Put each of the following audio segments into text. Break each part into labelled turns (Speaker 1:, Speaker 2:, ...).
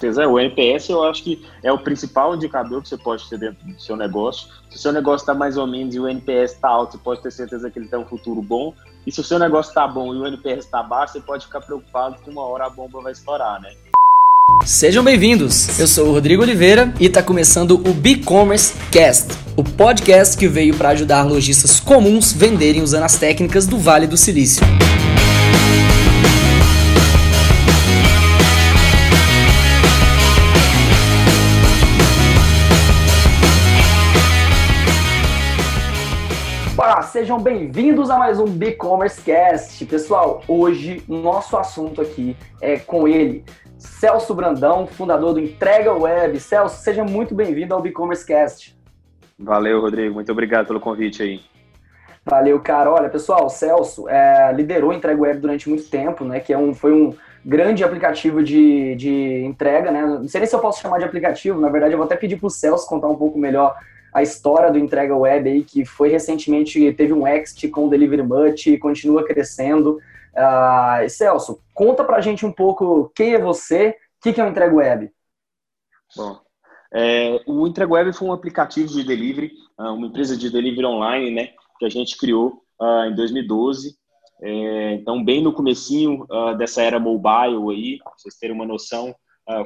Speaker 1: O NPS eu acho que é o principal indicador que você pode ter dentro do seu negócio. Se o seu negócio está mais ou menos e o NPS está alto, você pode ter certeza que ele tem um futuro bom. E se o seu negócio está bom e o NPS está baixo, você pode ficar preocupado que uma hora a bomba vai estourar, né?
Speaker 2: Sejam bem-vindos. Eu sou o Rodrigo Oliveira e está começando o B-Commerce Cast, o podcast que veio para ajudar lojistas comuns venderem usando as técnicas do Vale do Silício. Olá, sejam bem-vindos a mais um B-Commerce Cast. Pessoal, hoje nosso assunto aqui é com ele, Celso Brandão, fundador do Entrega Web. Celso, seja muito bem-vindo ao B-Commerce Cast.
Speaker 1: Valeu, Rodrigo. Muito obrigado pelo convite aí.
Speaker 2: Valeu, cara. Olha, pessoal, o Celso é, liderou a Entrega Web durante muito tempo, né? Que é um, foi um grande aplicativo de, de entrega, né? Não sei nem se eu posso chamar de aplicativo, na verdade eu vou até pedir para o Celso contar um pouco melhor a história do Entrega Web aí, que foi recentemente, teve um exit com o Delivery Much e continua crescendo. Uh, Celso, conta pra gente um pouco quem é você, o que, que é o Entrega Web?
Speaker 1: Bom, é, o Entrega Web foi um aplicativo de delivery, ah, uma empresa de delivery online, né, que a gente criou uh, em 2012. É, então, bem no comecinho uh, dessa era mobile aí, pra vocês terem uma noção,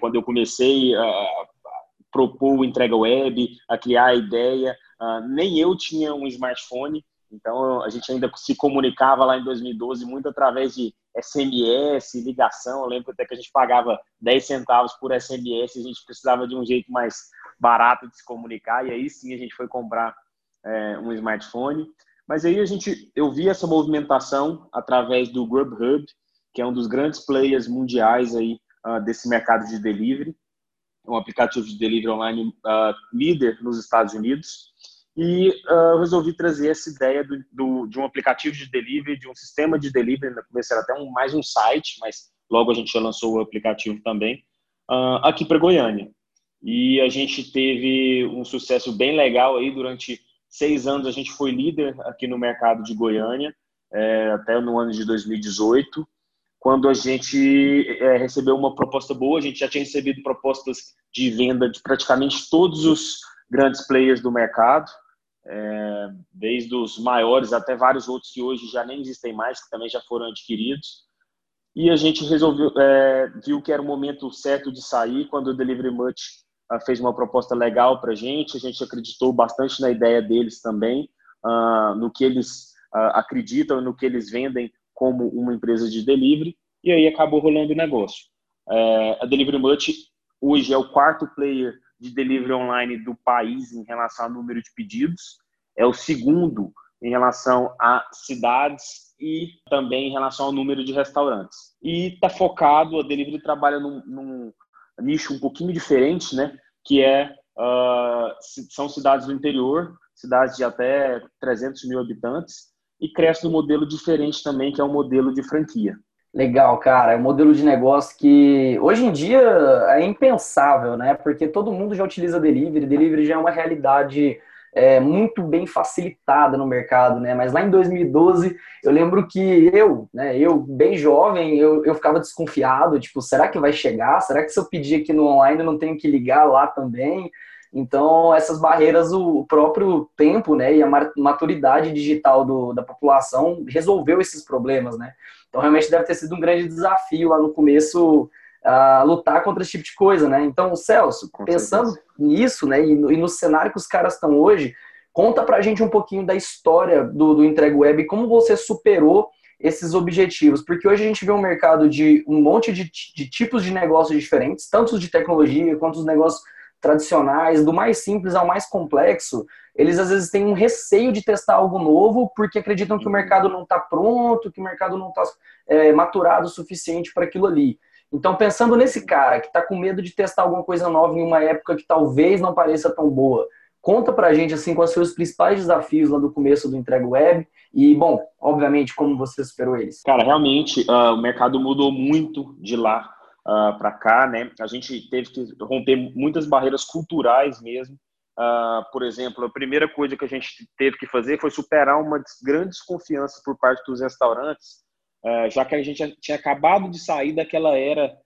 Speaker 1: quando eu comecei propor o entrega web, a criar a ideia. Uh, nem eu tinha um smartphone, então a gente ainda se comunicava lá em 2012 muito através de SMS, ligação. Eu lembro até que a gente pagava 10 centavos por SMS, a gente precisava de um jeito mais barato de se comunicar, e aí sim a gente foi comprar é, um smartphone. Mas aí a gente, eu vi essa movimentação através do Grubhub, que é um dos grandes players mundiais aí uh, desse mercado de delivery um aplicativo de delivery online uh, líder nos Estados Unidos, e uh, resolvi trazer essa ideia do, do, de um aplicativo de delivery, de um sistema de delivery, era até um, mais um site, mas logo a gente já lançou o aplicativo também, uh, aqui para Goiânia. E a gente teve um sucesso bem legal aí, durante seis anos a gente foi líder aqui no mercado de Goiânia, é, até no ano de 2018, quando a gente é, recebeu uma proposta boa, a gente já tinha recebido propostas de venda de praticamente todos os grandes players do mercado, é, desde os maiores até vários outros que hoje já nem existem mais, que também já foram adquiridos. E a gente resolveu, é, viu que era o momento certo de sair quando o Delivery Much uh, fez uma proposta legal para a gente. A gente acreditou bastante na ideia deles também, uh, no que eles uh, acreditam, no que eles vendem como uma empresa de delivery, e aí acabou rolando o negócio. É, a Delivery Much hoje é o quarto player de delivery online do país em relação ao número de pedidos, é o segundo em relação a cidades e também em relação ao número de restaurantes. E está focado, a Delivery trabalha num, num, nicho um pouquinho diferente, né? Que é uh, são cidades do interior, cidades de até 300 mil habitantes, e cresce no modelo diferente também, que é o modelo de franquia.
Speaker 2: Legal, cara. É um modelo de negócio que hoje em dia é impensável, né? Porque todo mundo já utiliza delivery. Delivery já é uma realidade é, muito bem facilitada no mercado, né? Mas lá em 2012, eu lembro que eu, né? Eu, bem jovem, eu, eu ficava desconfiado. Tipo, será que vai chegar? Será que se eu pedir aqui no online eu não tenho que ligar lá também? Então, essas barreiras, o próprio tempo né, e a maturidade digital do, da população resolveu esses problemas. Né? Então, realmente deve ter sido um grande desafio lá no começo uh, lutar contra esse tipo de coisa. Né? Então, Celso, Com pensando certeza. nisso né, e no, e, no, cenário que os caras estão hoje, conta pra gente um pouquinho da história do, do Entrega Web, como você superou esses objetivos, porque hoje a gente vê um mercado de um monte de, de tipos de negócios diferentes, tanto os de tecnologia quanto os negócios tradicionais, do mais simples ao mais complexo, eles às vezes têm um receio de testar algo novo porque acreditam que o mercado não está pronto, que o mercado não está é, maturado o suficiente para aquilo ali. Então, pensando nesse cara que está com medo de testar alguma coisa nova em uma época que talvez não pareça tão boa, conta para a gente assim quais foram os principais desafios lá do começo do entrega web e, bom, obviamente, como você superou eles.
Speaker 1: Cara, realmente uh, o mercado mudou muito de lá uh, ah, para cá, né? A gente teve que romper muitas barreiras culturais mesmo. Uh, por exemplo, a primeira coisa que a gente teve que fazer foi superar uma grande desconfiança por parte dos restaurantes, uh, já que a gente tinha acabado de sair daquela era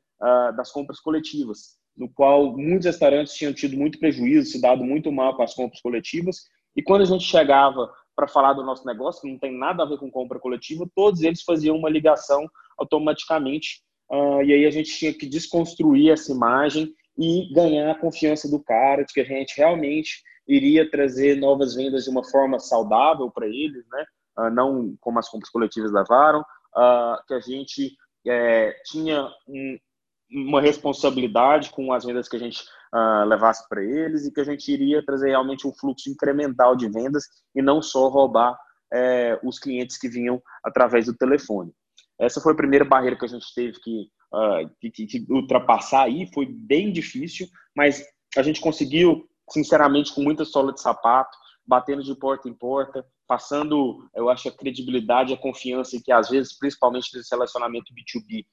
Speaker 1: das compras coletivas. no qual muitos restaurantes tinham tido muito prejuízo, se dado muito mal com as compras coletivas. E quando a gente chegava para falar do nosso negócio, que não tem nada a ver com compra coletiva, todos eles faziam uma ligação automaticamente. Uh, e aí a gente tinha que desconstruir essa imagem e ganhar a confiança do cara de que a gente realmente iria trazer novas vendas de uma forma saudável para eles, né? Uh, não como as compras coletivas levaram, uh, que a gente é, tinha um, uma responsabilidade com as vendas que a gente uh, levasse para eles e que a gente iria trazer realmente um fluxo incremental de vendas e não só roubar é, os clientes que vinham através do telefone. Essa foi a primeira barreira que a gente teve que, uh, que, que ultrapassar aí, foi bem difícil, mas a gente conseguiu, sinceramente, com muita sola de sapato, batendo de porta em porta, passando, eu acho, a credibilidade, a confiança que às vezes, principalmente nesse relacionamento B2B,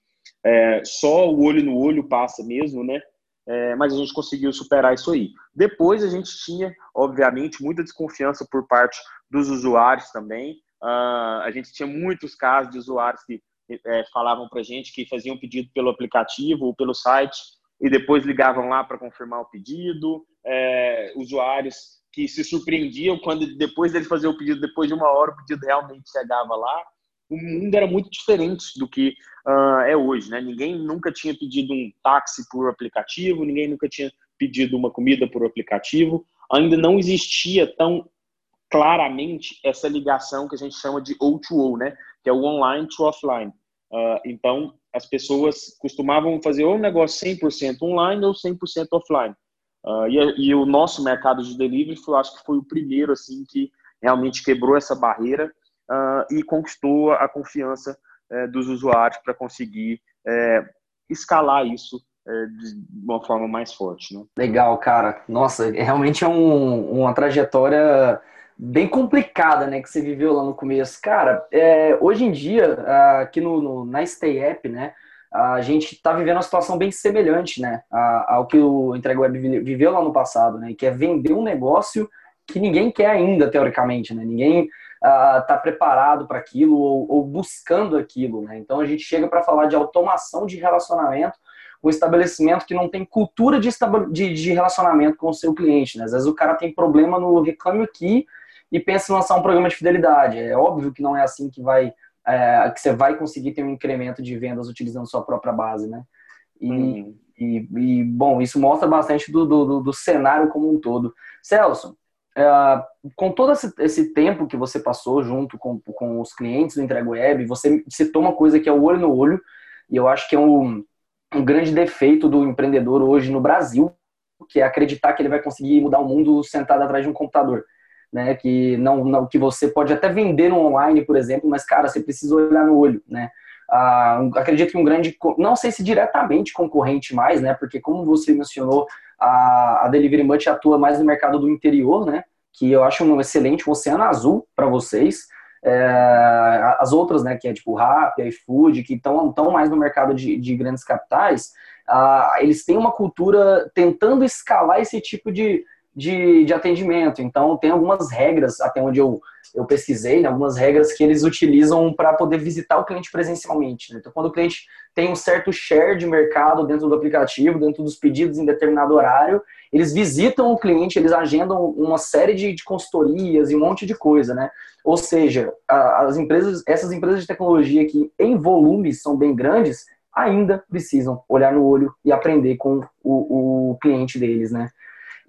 Speaker 1: é, só o olho no olho passa mesmo, né? É, mas a gente conseguiu superar isso aí. Depois a gente tinha, obviamente, muita desconfiança por parte dos usuários também. Uh, a gente tinha muitos casos de usuários que é, falavam para gente que faziam pedido pelo aplicativo ou pelo site e depois ligavam lá para confirmar o pedido. É, usuários que se surpreendiam quando depois deles fazer o pedido, depois de uma hora, o pedido realmente chegava lá o mundo era muito diferente do que uh, é hoje, né? Ninguém nunca tinha pedido um táxi por aplicativo, ninguém nunca tinha pedido uma comida por aplicativo, ainda não existia tão claramente essa ligação que a gente chama de O2O, né? Que é o online to offline. Uh, então, as pessoas costumavam fazer ou um negócio 100% online ou 100% offline. Uh, e, e, o nosso mercado de delivery, foi, acho que foi o primeiro assim que realmente quebrou essa barreira uh, e conquistou a confiança uh, dos usuários para conseguir uh, escalar isso é, de uma forma mais forte. Né?
Speaker 2: Legal, cara. Nossa, realmente é um, uma trajetória bem complicada, né, que você viveu lá no começo. Cara, é, hoje em dia, aqui no, no, na Stay App, né, a gente está vivendo uma situação bem semelhante, né, ao que o Entrega Web viveu lá no passado, né, que é vender um negócio que ninguém quer ainda, teoricamente, né, ninguém está uh, preparado para aquilo ou, ou, buscando aquilo. Né? Então a gente chega para falar de automação de relacionamento, um estabelecimento que não tem cultura de, de, de, relacionamento com o seu cliente. Né? Às vezes o cara tem problema no reclame aqui e pensa em lançar um programa de fidelidade. É óbvio que não é assim que vai é, que você vai conseguir ter um incremento de vendas utilizando sua própria base, né? E, uhum. e, e bom, isso mostra bastante do, do, do cenário como um todo. Celso, é, com todo esse, esse, tempo que você passou junto com, com os clientes do Entrega Web, você citou uma coisa que é o olho no olho, e eu acho que é um, um grande defeito do empreendedor hoje no Brasil, que é acreditar que ele vai conseguir mudar o mundo sentado atrás de um computador. Né, que não, não, que você pode até vender no online, por exemplo, mas cara, você precisa olhar no olho, né? Ah, acredito que um grande, não sei se diretamente concorrente mais, né? Porque como você mencionou, a, a Delivery Much atua mais no mercado do interior, né? Que eu acho um excelente, um oceano azul para vocês. É, as outras, né, que é tipo Rappi, iFood, que estão tão mais no mercado de, de grandes capitais, uh, eles têm uma cultura tentando escalar esse tipo de, de, de atendimento. Então, tem algumas regras, até onde eu, eu pesquisei, né, algumas regras que eles utilizam para poder visitar o cliente presencialmente. Né? Então, quando o cliente tem um certo share de mercado dentro do aplicativo, dentro dos pedidos em determinado horário, eles visitam o cliente, eles agendam uma série de, de consultorias e um monte de coisa, né? Ou seja, as empresas, essas empresas de tecnologia que em volumes são bem grandes, ainda precisam olhar no olho e aprender com o, o cliente deles, né?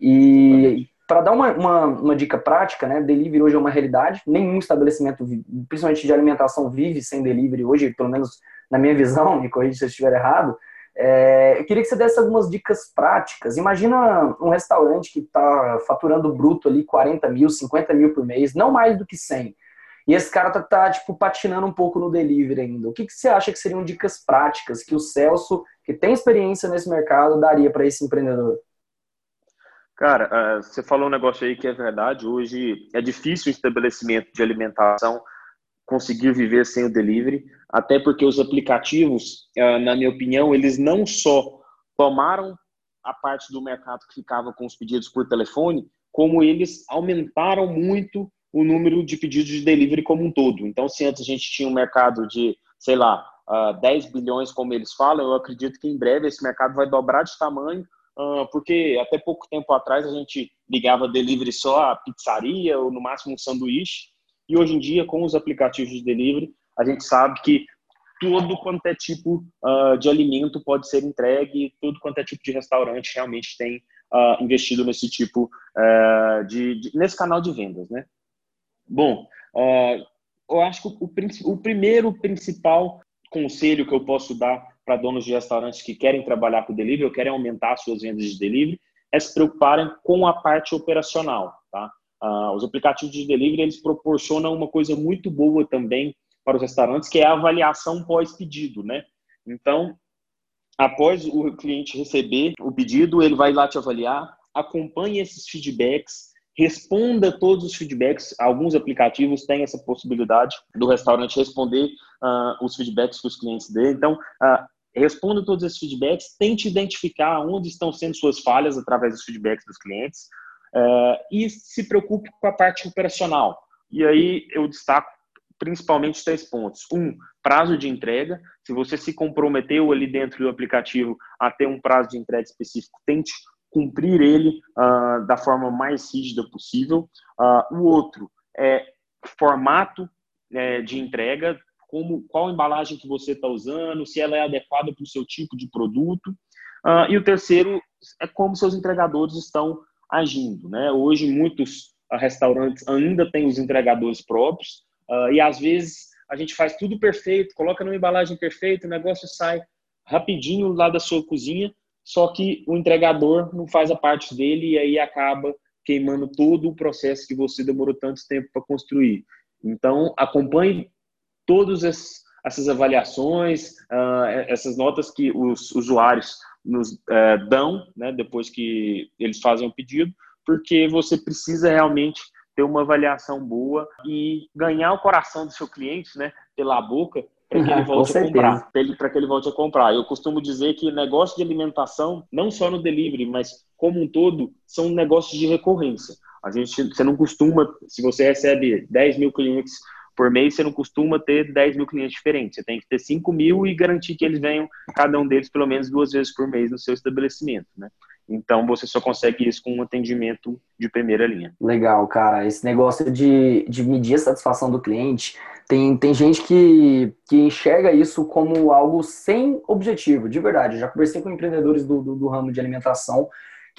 Speaker 2: E para dar uma, uma, uma, dica prática, né, delivery hoje é uma realidade, nenhum estabelecimento, principalmente de alimentação, vive sem delivery hoje, pelo menos na minha visão, me corrija se eu estiver errado. É, eu queria que você desse algumas dicas práticas. Imagina um restaurante que está faturando bruto ali 40 mil, 50 mil por mês, não mais do que 100. E esse cara tá, tá tipo, patinando um pouco no delivery ainda. O que, que você acha que seriam dicas práticas que o Celso, que tem experiência nesse mercado, daria para esse empreendedor?
Speaker 1: Cara, uh, você falou um negócio aí que é verdade. Hoje é difícil o estabelecimento de alimentação conseguir viver sem o delivery, até porque os aplicativos, uh, na minha opinião, eles não só tomaram a parte do mercado que ficava com os pedidos por telefone, como eles aumentaram muito o número de pedidos de delivery como um todo. Então, se antes a gente tinha um mercado de, sei lá, uh, ah, 10 bilhões, como eles falam, eu acredito que em breve esse mercado vai dobrar de tamanho porque até pouco tempo atrás a gente ligava delivery só a pizzaria ou no máximo um sanduíche, e hoje em dia, com os aplicativos de delivery, a gente sabe que todo quanto é tipo uh, de alimento pode ser entregue, todo quanto é tipo de restaurante realmente tem uh, investido nesse tipo uh, de, de, nesse canal de vendas, né? Bom, eu acho que o, o, o primeiro principal conselho que eu posso dar para donos de restaurantes que querem trabalhar com delivery ou querem aumentar suas vendas de delivery é se preocuparem com a parte operacional, tá? os aplicativos de delivery eles proporcionam uma coisa muito boa também para os restaurantes, que é a avaliação pós-pedido, né? Então, após o cliente receber o pedido, ele vai lá te avaliar, acompanhe esses feedbacks, responda todos os feedbacks. Alguns aplicativos têm essa possibilidade do restaurante responder uh, os feedbacks que os clientes dêem. Então, uh, responda todos esses feedbacks, tente identificar onde estão sendo suas falhas através dos feedbacks dos clientes uh, e se preocupe com a parte operacional. E aí eu destaco principalmente três pontos. Um, prazo de entrega. Se você se comprometeu ali dentro do aplicativo a ter um prazo de entrega específico, tente cumprir ele uh, da forma mais rígida possível. Uh, o outro é formato é, de entrega, como qual embalagem que você está usando, se ela é adequada para o seu tipo de produto. Uh, e o terceiro é como seus entregadores estão agindo. Né? Hoje, muitos restaurantes ainda têm os entregadores próprios, Uh, e às vezes a gente faz tudo perfeito, coloca numa embalagem perfeita, o negócio sai rapidinho lá da sua cozinha, só que o entregador não faz a parte dele e aí acaba queimando todo o processo que você demorou tanto tempo para construir. Então, acompanhe todas essas avaliações, uh, essas notas que os usuários nos uh, dão, né, depois que eles fazem o pedido, porque você precisa realmente ter uma avaliação boa e ganhar o coração do seu cliente, né, pela boca, para que ele volte a comprar, para que ele volte a comprar. Eu costumo dizer que negócio de alimentação, não só no delivery, mas como um todo, são negócios de recorrência. A gente, você não costuma, se você recebe 10 mil clientes por mês, você não costuma ter 10 mil clientes diferentes. Você tem que ter 5 mil e garantir que eles venham, cada um deles, pelo menos duas vezes por mês no seu estabelecimento, né? Então você só consegue isso com um atendimento de primeira linha.
Speaker 2: Legal, cara. Esse negócio de, de medir a satisfação do cliente, tem, tem gente que, que enxerga isso como algo sem objetivo, de verdade. Eu já conversei com empreendedores do, do, do ramo de alimentação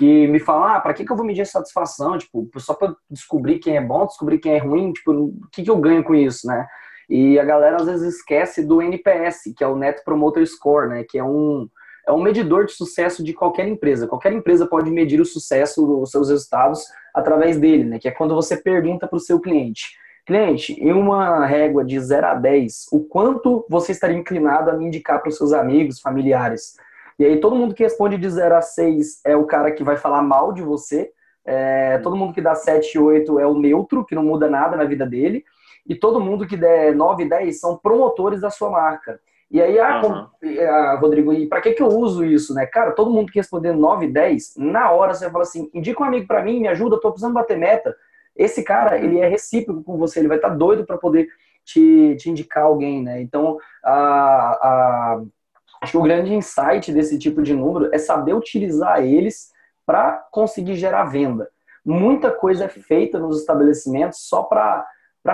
Speaker 2: que me falam, ah, para que, que eu vou medir satisfação? Tipo, só para descobrir quem é bom, descobrir quem é ruim, tipo, o que, que eu ganho com isso, né? E a galera às vezes esquece do NPS, que é o Net Promoter Score, né? Que é um, é um medidor de sucesso de qualquer empresa. Qualquer empresa pode medir o sucesso, os seus resultados através dele, né? Que é quando você pergunta para o seu cliente. Cliente, em uma régua de 0 a 10, o quanto você estaria inclinado a me indicar para os seus amigos, familiares? E aí todo mundo que responde de 0 a 6 é o cara que vai falar mal de você. É, todo mundo que dá 7 e 8 é o neutro, que não muda nada na vida dele. E todo mundo que der 9 e 10 são promotores da sua marca. E aí, ah, uhum. ah Rodrigo, e para que, que eu uso isso, né? Cara, todo mundo que responder 9 e 10, na hora você fala assim, indica um amigo para mim, me ajuda, eu tô precisando bater meta. Esse cara, ele é recíproco com você, ele vai estar tá doido para poder te, te indicar alguém, né? Então, a, a, acho que o grande insight desse tipo de número é saber utilizar eles para conseguir gerar venda. Muita coisa é feita nos estabelecimentos só para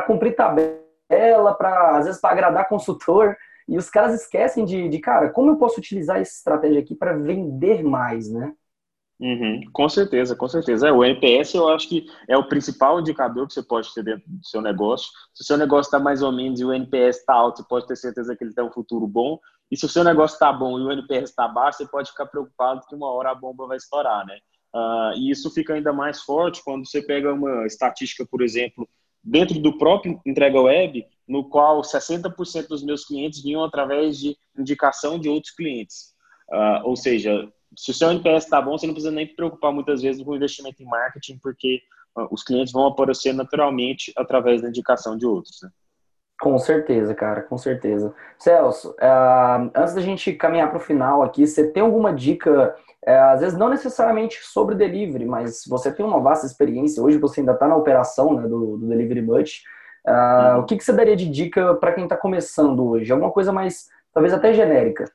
Speaker 2: cumprir tabela, para às vezes para agradar consultor, e os caras esquecem de, de, cara, como eu posso utilizar essa estratégia aqui para vender mais, né?
Speaker 1: Uhum, com certeza, com certeza. É, o NPS eu acho que é o principal indicador que você pode ter dentro do seu negócio. Se o seu negócio está mais ou menos e o NPS está alto, você pode ter certeza que ele tem um futuro bom. E se o seu negócio está bom e o NPS está baixo, você pode ficar preocupado que uma hora a bomba vai estourar, né? Uh, e isso fica ainda mais forte quando você pega uma estatística, por exemplo, dentro do próprio entrega web, no qual 60% dos meus clientes vinham através de indicação de outros clientes. Uh, ou seja, se o seu NPS está bom, você não precisa nem se preocupar muitas vezes com investimento em marketing, porque uh, os clientes vão aparecer naturalmente através da indicação de outros. Né?
Speaker 2: Com certeza, cara, com certeza. Celso, uh, antes da gente caminhar para o final aqui, você tem alguma dica, uh, às vezes não necessariamente sobre delivery, mas você tem uma vasta experiência, hoje você ainda está na operação né, do, do Delivery Much, Uh, O que, que você daria de dica para quem está começando hoje? Alguma coisa mais, talvez até genérica?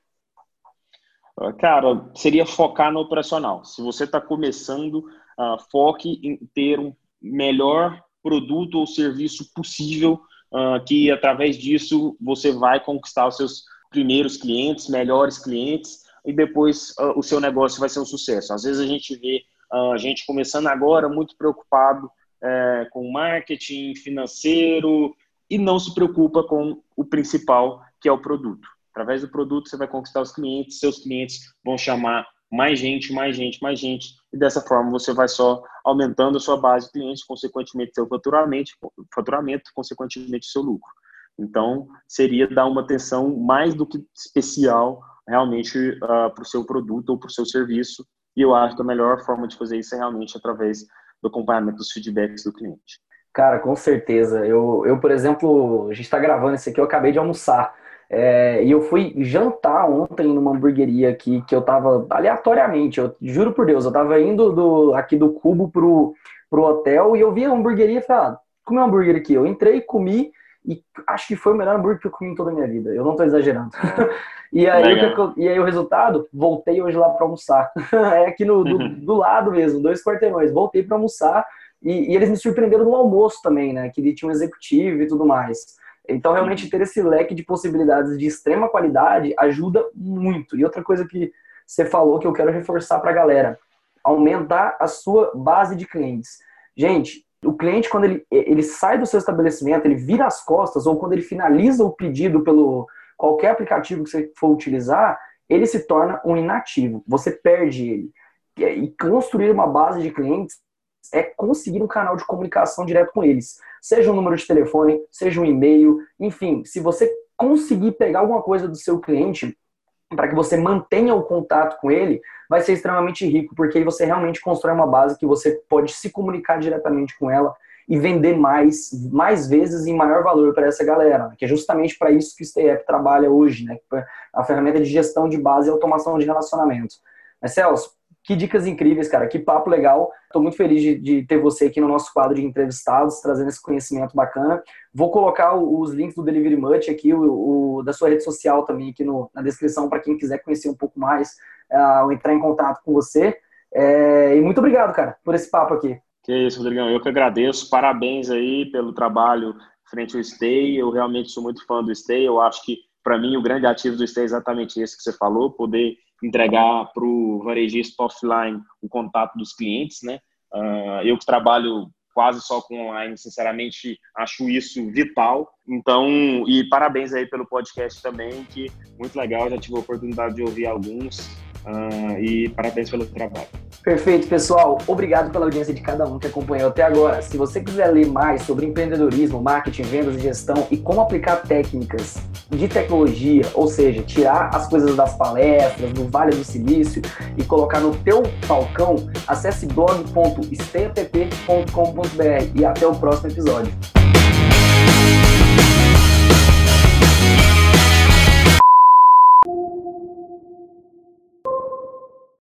Speaker 1: Cara, seria focar no operacional. Se você está começando, uh, foque em ter um melhor produto ou serviço possível, uh, que através disso você vai conquistar os seus primeiros clientes, melhores clientes, e depois uh, o seu negócio vai ser um sucesso. Às vezes a gente vê a gente começando agora muito preocupado é, com marketing financeiro e não se preocupa com o principal, que é o produto. Através do produto você vai conquistar os clientes, seus clientes vão chamar mais gente, mais gente, mais gente, e dessa forma você vai só aumentando a sua base de clientes, consequentemente seu faturamento, faturamento, consequentemente seu lucro. Então, seria dar uma atenção mais do que especial realmente uh, para o seu produto ou para o seu serviço, e eu acho que a melhor forma de fazer isso é realmente através do acompanhamento dos feedbacks do cliente.
Speaker 2: Cara, com certeza. Eu, eu por exemplo, a gente está gravando isso aqui, eu acabei de almoçar. É, e eu fui jantar ontem numa hamburgueria aqui que eu tava aleatoriamente, eu juro por Deus, eu tava indo do, aqui do Cubo pro, pro hotel e eu vi a hamburgueria e falei, ah, comi um hambúrguer aqui. Eu entrei, comi e acho que foi o melhor hambúrguer que eu comi em toda a minha vida. Eu não tô exagerando. e, aí, eu, e aí o resultado, voltei hoje lá para almoçar. é aqui no, do, do, lado mesmo, dois quarteirões. Voltei para almoçar e, e, eles me surpreenderam no almoço também, né? Que tinha um executivo e tudo mais. Então, realmente, ter esse leque de possibilidades de extrema qualidade ajuda muito. E outra coisa que você falou que eu quero reforçar para a galera: aumentar a sua base de clientes. Gente, o cliente, quando ele, ele sai do seu estabelecimento, ele vira as costas, ou quando ele finaliza o pedido pelo qualquer aplicativo que você for utilizar, ele se torna um inativo. Você perde ele. E construir uma base de clientes é conseguir um canal de comunicação direto com eles. Seja um número de telefone, seja um e-mail, enfim, se você conseguir pegar alguma coisa do seu cliente para que você mantenha o contato com ele, vai ser extremamente rico, porque aí você realmente constrói uma base que você pode se comunicar diretamente com ela e vender mais, mais vezes em maior valor para essa galera, né? que é justamente para isso que o StayUp trabalha hoje, né? A ferramenta de gestão de base e automação de relacionamentos. Mas, Celso, que dicas incríveis, cara. Que papo legal. Estou muito feliz de, de, ter você aqui no nosso quadro de entrevistados, trazendo esse conhecimento bacana. Vou colocar os links do Delivery Much aqui, o, o da sua rede social também aqui no, na descrição para quem quiser conhecer um pouco mais uh, ou entrar em contato com você. É, e muito obrigado, cara, por esse papo aqui.
Speaker 1: Que isso, Rodrigão. Eu que agradeço. Parabéns aí pelo trabalho frente ao Stay. Eu realmente sou muito fã do Stay. Eu acho que, para mim, o grande ativo do Stay é exatamente esse que você falou, poder entregar para o varejista offline o contato dos clientes, né? Uh, eu que trabalho quase só com online, sinceramente, acho isso vital. Então, e parabéns aí pelo podcast também, que muito legal, já tive a oportunidade de ouvir alguns. Uh, e parabéns pelo trabalho.
Speaker 2: Perfeito, pessoal. Obrigado pela audiência de cada um que acompanhou até agora. Se você quiser ler mais sobre empreendedorismo, marketing, vendas e gestão e como aplicar técnicas de tecnologia, ou seja, tirar as coisas das palestras, do Vale do Silício e colocar no teu falcão, acesse blog.steapp.com.br e até o próximo episódio.